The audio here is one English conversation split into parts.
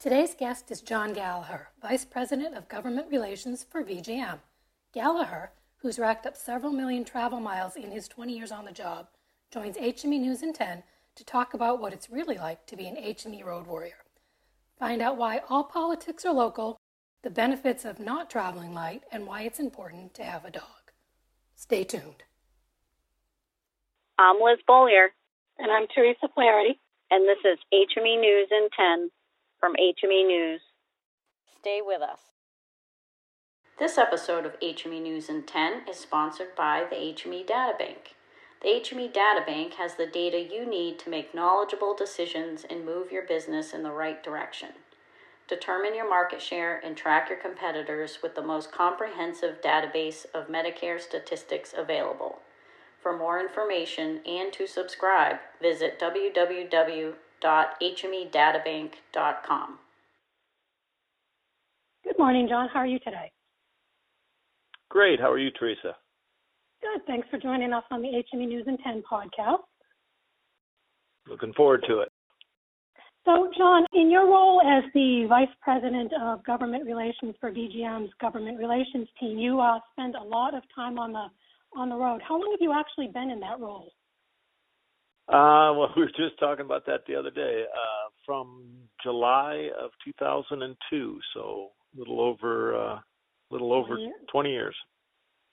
Today's guest is John Gallagher, Vice President of Government Relations for VGM. Gallagher, who's racked up several million travel miles in his 20 years on the job, joins HME News in 10 to talk about what it's really like to be an HME road warrior. Find out why all politics are local, the benefits of not traveling light, and why it's important to have a dog. Stay tuned. I'm Liz Beaulieu. And I'm Theresa Flaherty. And this is HME News in 10 from HME News. Stay with us. This episode of HME News in 10 is sponsored by the HME Databank. The HME Databank has the data you need to make knowledgeable decisions and move your business in the right direction. Determine your market share and track your competitors with the most comprehensive database of Medicare statistics available. For more information and to subscribe, visit www.hmedatabank.com. Good morning, John. How are you today? Great. How are you, Theresa? Good. Thanks for joining us on the HME News and 10 podcast. Looking forward to it. So, John, in your role as the Vice President of Government Relations for VGM's Government Relations team, you uh, spend a lot of time on the on the road. How long have you actually been in that role? Uh, well, we were just talking about that the other day. Uh, from July of 2002, so a little over, uh, little over 20 years. 20 years.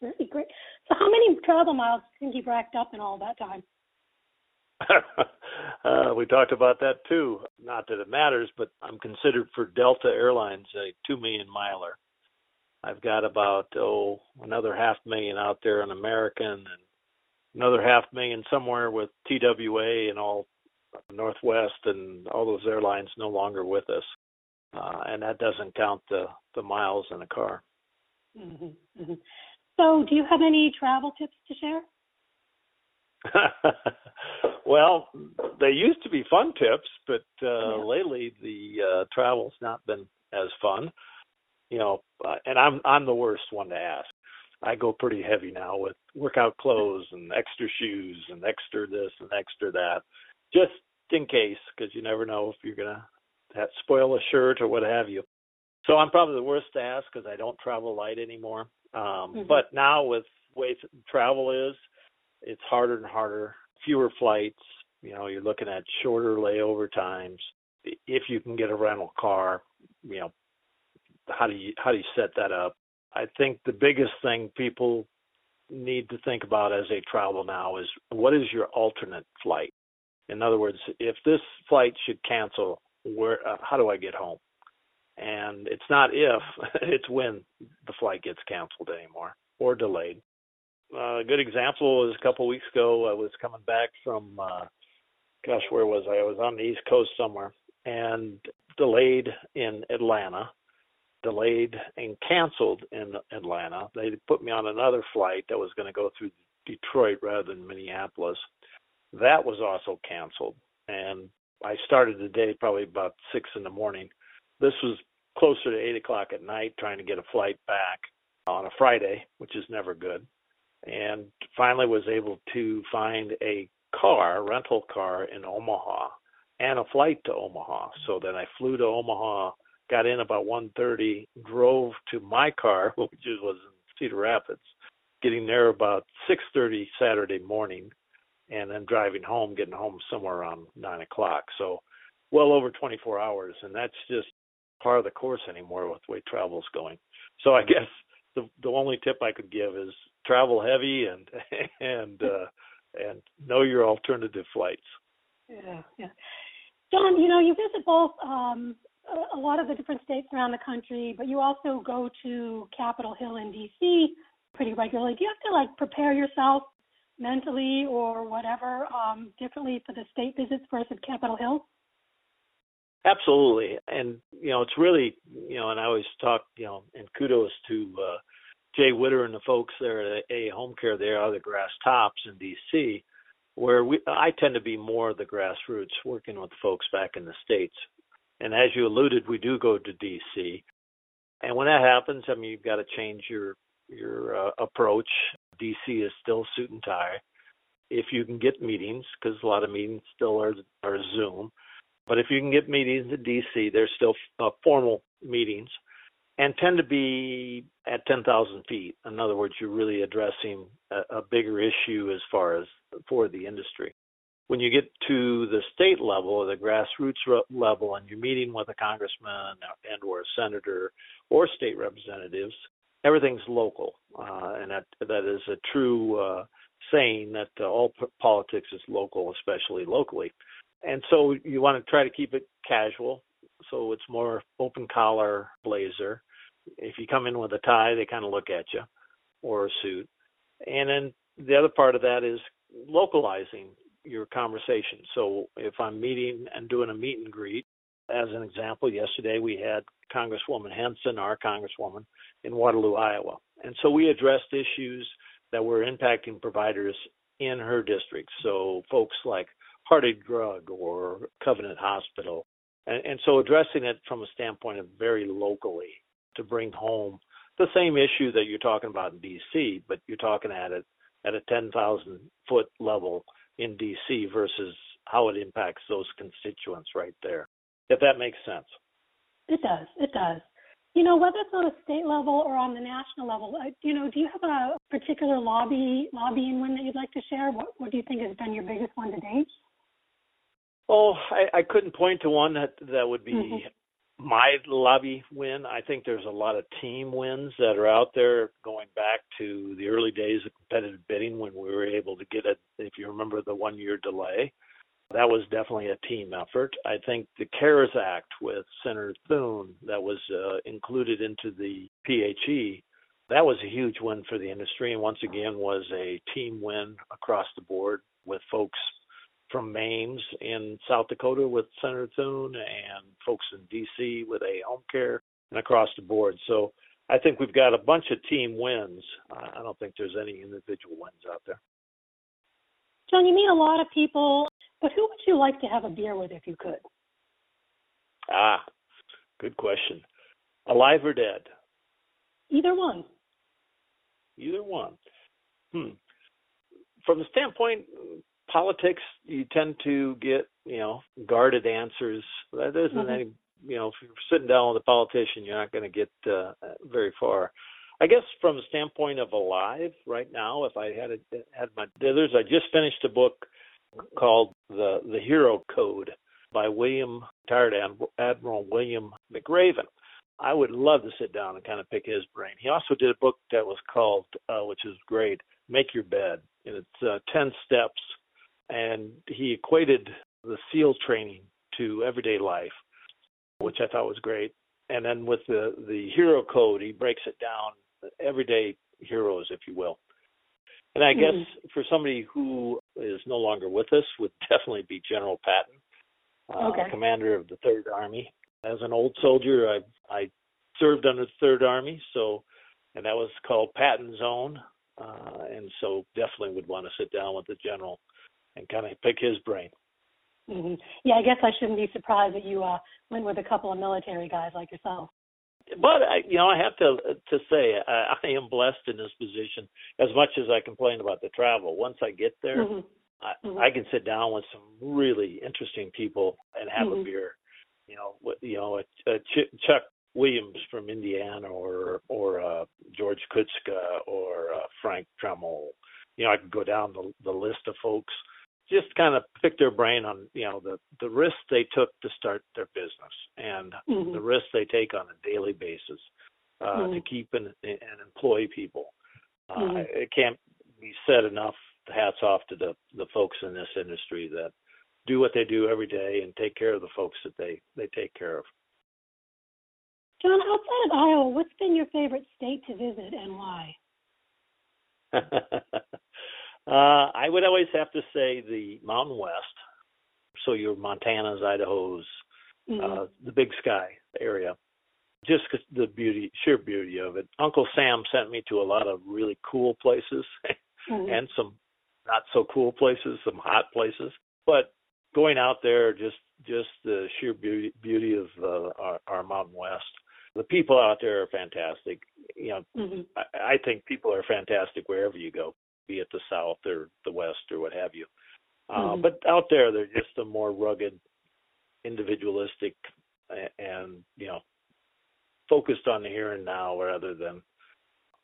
Very great. So, how many travel miles do you think you've racked up in all that time? uh, we talked about that too. Not that it matters, but I'm considered for Delta Airlines a two million miler. I've got about oh another half million out there on American and another half million somewhere with TWA and all Northwest and all those airlines no longer with us, uh, and that doesn't count the the miles in the car. Mm-hmm, mm-hmm. So, do you have any travel tips to share? well, they used to be fun tips, but uh, yeah. lately the uh, travel's not been as fun. You know, uh, and I'm I'm the worst one to ask. I go pretty heavy now with workout clothes and extra shoes and extra this and extra that, just in case, because you never know if you're gonna have, spoil a shirt or what have you. So I'm probably the worst to ask because I don't travel light anymore. Um, mm-hmm. But now with way travel is, it's harder and harder. Fewer flights. You know, you're looking at shorter layover times. If you can get a rental car, you know, how do you how do you set that up? I think the biggest thing people need to think about as they travel now is what is your alternate flight? In other words, if this flight should cancel, where uh, how do I get home? And it's not if, it's when the flight gets canceled anymore or delayed. Uh, a good example was a couple of weeks ago. I was coming back from, uh, gosh, where was I? I was on the East Coast somewhere and delayed in Atlanta, delayed and canceled in Atlanta. They put me on another flight that was going to go through Detroit rather than Minneapolis. That was also canceled. And I started the day probably about six in the morning. This was closer to eight o'clock at night trying to get a flight back on a Friday, which is never good and finally was able to find a car, rental car in Omaha, and a flight to Omaha. So then I flew to Omaha, got in about 1:30, drove to my car, which was in Cedar Rapids, getting there about 6:30 Saturday morning, and then driving home, getting home somewhere around nine o'clock. So well over 24 hours, and that's just part of the course anymore with the way travel's going. So I guess the the only tip I could give is travel heavy and and uh, and know your alternative flights. Yeah, yeah. John, you know, you visit both um, a, lot of the different states around the country, but you also go to Capitol Hill in D.C. pretty regularly. Do you have to like prepare yourself mentally or whatever um, differently for the state visits versus Capitol Hill? Absolutely, and you know, it's really you know, and I always talk, you know, and kudos to uh, Jay Witter and the folks there at AAHomecare, they are the grass tops in DC, where we I tend to be more of the grassroots, working with folks back in the states. And as you alluded, we do go to DC, and when that happens, I mean you've got to change your your uh, approach. DC is still suit and tie. If you can get meetings, because a lot of meetings still are are Zoom, But if you can get meetings in D.C., they're still uh, formal meetings and tend to be at 10,000 feet. In other words, you're really addressing a, a bigger issue as far as for the industry. When you get to the state level or the grassroots level, and you're meeting with a congressman and or a senator or state representatives, everything's local, uh, and that that is a true uh, saying that uh, all p- politics is local, especially locally. And so you want to try to keep it casual, so it's more open collar blazer. If you come in with a tie, they kind of look at you, or a suit. And then the other part of that is localizing your conversation. So if I'm meeting and doing a meet and greet, as an example, yesterday we had Congresswoman Hinson, our Congresswoman, in Waterloo, Iowa. And so we addressed issues that were impacting providers in her district. So folks like Hartig Drug or Covenant Hospital. And, and so addressing it from a standpoint of very locally to bring home the same issue that you're talking about in DC, but you're talking at it at a 10,000 foot level in DC versus how it impacts those constituents right there. If that makes sense. It does. It does. You know, whether it's on a state level or on the national level, you know, do you have a particular lobby lobbying win that you'd like to share? What What do you think has been your biggest one to date? Oh, I, I couldn't point to one that that would be mm-hmm. my lobby win. I think there's a lot of team wins that are out there going to the early days of competitive bidding when we were able to get it. If you remember the one year delay, that was definitely a team effort. I think the CARES Act with Senator Thune that was uh, included into the PHE, that was a huge win for the industry and once again was a team win across the board with folks from MAINS in South Dakota with Senator Thune and folks in DC with AAHomecare and across the board. So I think we've got a bunch of team wins. I don't think there's any individual wins out there. John, you meet a lot of people but who would you like to have a beer with if you could? Ah, good question. Alive or dead? Either one. Either one. Hmm. From the standpoint politics, you tend to get you know guarded answers. That isn't mm-hmm. any you know if you're sitting down with a politician, you're not going to get uh, very far. I guess from the standpoint of alive right now, if I had a, had my dithers, I just finished a book called the the Hero Code by William retired Admiral William McRaven. I would love to sit down and kind of pick his brain. He also did a book that was called, uh, which is great, Make Your Bed, and it's uh, ten steps, and he equated the SEAL training to everyday life, which I thought was great. And then with the the Hero Code, he breaks it down, everyday heroes, if you will. And I guess mm-hmm. for somebody who is no longer with us would definitely be General Patton, uh, okay. commander of the Third Army. As an old soldier, I I served under the Third Army, so and that was called Patton's Own, uh, and so definitely would want to sit down with the general and kind of pick his brain. Mm-hmm. Yeah, I guess I shouldn't be surprised that you uh, went with a couple of military guys like yourself but you know, I have to to say I, I am blessed in this position. As much as I complain about the travel, once I get there, mm-hmm. I, mm-hmm. I can sit down with some really interesting people and have mm-hmm. a beer. You know, you know, a, a Ch- Chuck Williams from Indiana, or or uh, George Kutska, or uh, Frank Dremel. You know, I could go down the the list of folks just kind of pick their brain on you know the the risks they took to start their business and mm-hmm. the risks they take on a daily basis uh, mm-hmm. to keep and, and employ people. Uh, mm-hmm. It can't be said enough. Hats off to the the folks in this industry that do what they do every day and take care of the folks that they they take care of. John, outside of Iowa, what's been your favorite state to visit and why? Uh, I would always have to say the Mountain West. So your Montanas, Idaho's, mm-hmm. uh, the Big Sky area. Just the beauty, sheer beauty of it. Uncle Sam sent me to a lot of really cool places mm-hmm. and some not so cool places, some hot places. But going out there, just just the sheer beauty beauty of uh, our, our Mountain West. The people out there are fantastic. You know, mm-hmm. I, I think people are fantastic wherever you go be it the south or the west or what have you. Uh, mm-hmm. But out there, they're just a more rugged, individualistic and you know focused on the here and now rather than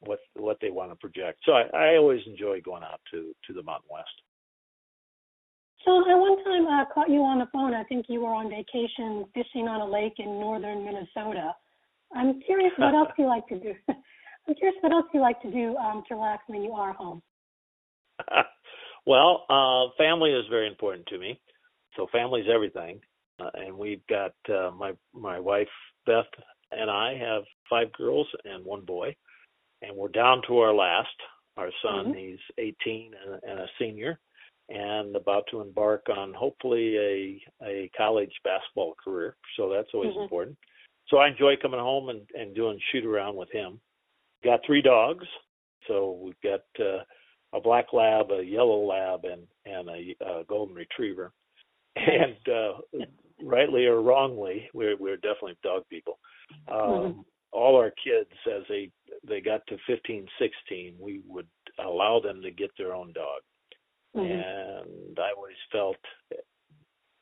what what they want to project. So I, I always enjoy going out to to the Mountain West. So I one time uh, caught you on the phone. I think you were on vacation fishing on a lake in northern Minnesota. I'm curious what else you like to do. I'm curious what else you like to do um, to relax when you are home. well, uh, family is very important to me. So family's everything. Uh, and we've got uh, my my wife Beth and I have five girls and one boy, and we're down to our last. Our son, mm-hmm. he's 18 and, and a senior, and about to embark on hopefully a a college basketball career. So that's always mm-hmm. important. So I enjoy coming home and, and doing shoot around with him. Got three dogs. So we've got uh, a black lab, a yellow lab, and and a, a golden retriever. And uh, rightly or wrongly, we're we're definitely dog people. Um, mm-hmm. All our kids, as they they got to 15, 16, we would allow them to get their own dog. Mm-hmm. And I always felt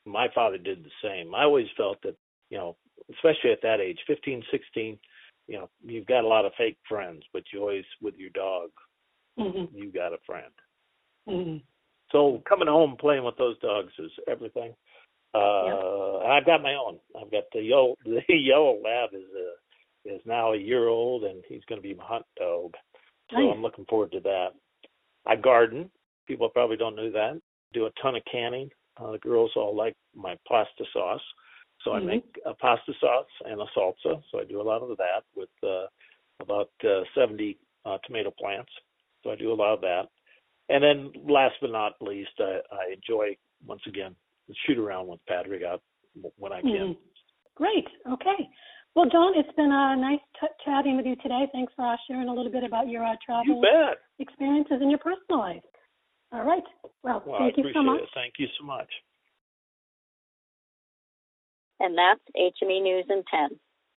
my father did the same. I always felt that you know, especially at that age, 15, 16, you know, you've got a lot of fake friends, but you always with your dog, mm-hmm. you got a friend. Mm-hmm. So coming home playing with those dogs is everything. Uh, yep. and I've got my own. I've got the yellow the yellow lab is a is now a year old and he's going to be my hunt dog. So nice. I'm looking forward to that. I garden. People probably don't know that. Do a ton of canning. Uh, the girls all like my pasta sauce. So mm-hmm. I make a pasta sauce and a salsa. So I do a lot of that with uh, about uh, 70 uh, tomato plants. So I do a lot of that. And then last but not least, I, I enjoy once again the shoot around with Patrick out when I can. Mm-hmm. Great. Okay. Well, Don, it's been uh, nice t- chatting with you today. Thanks for uh, sharing a little bit about your uh, travel experiences in your personal life. All right. Well, well thank you so much. It. Thank you so much. And that's HME News in 10.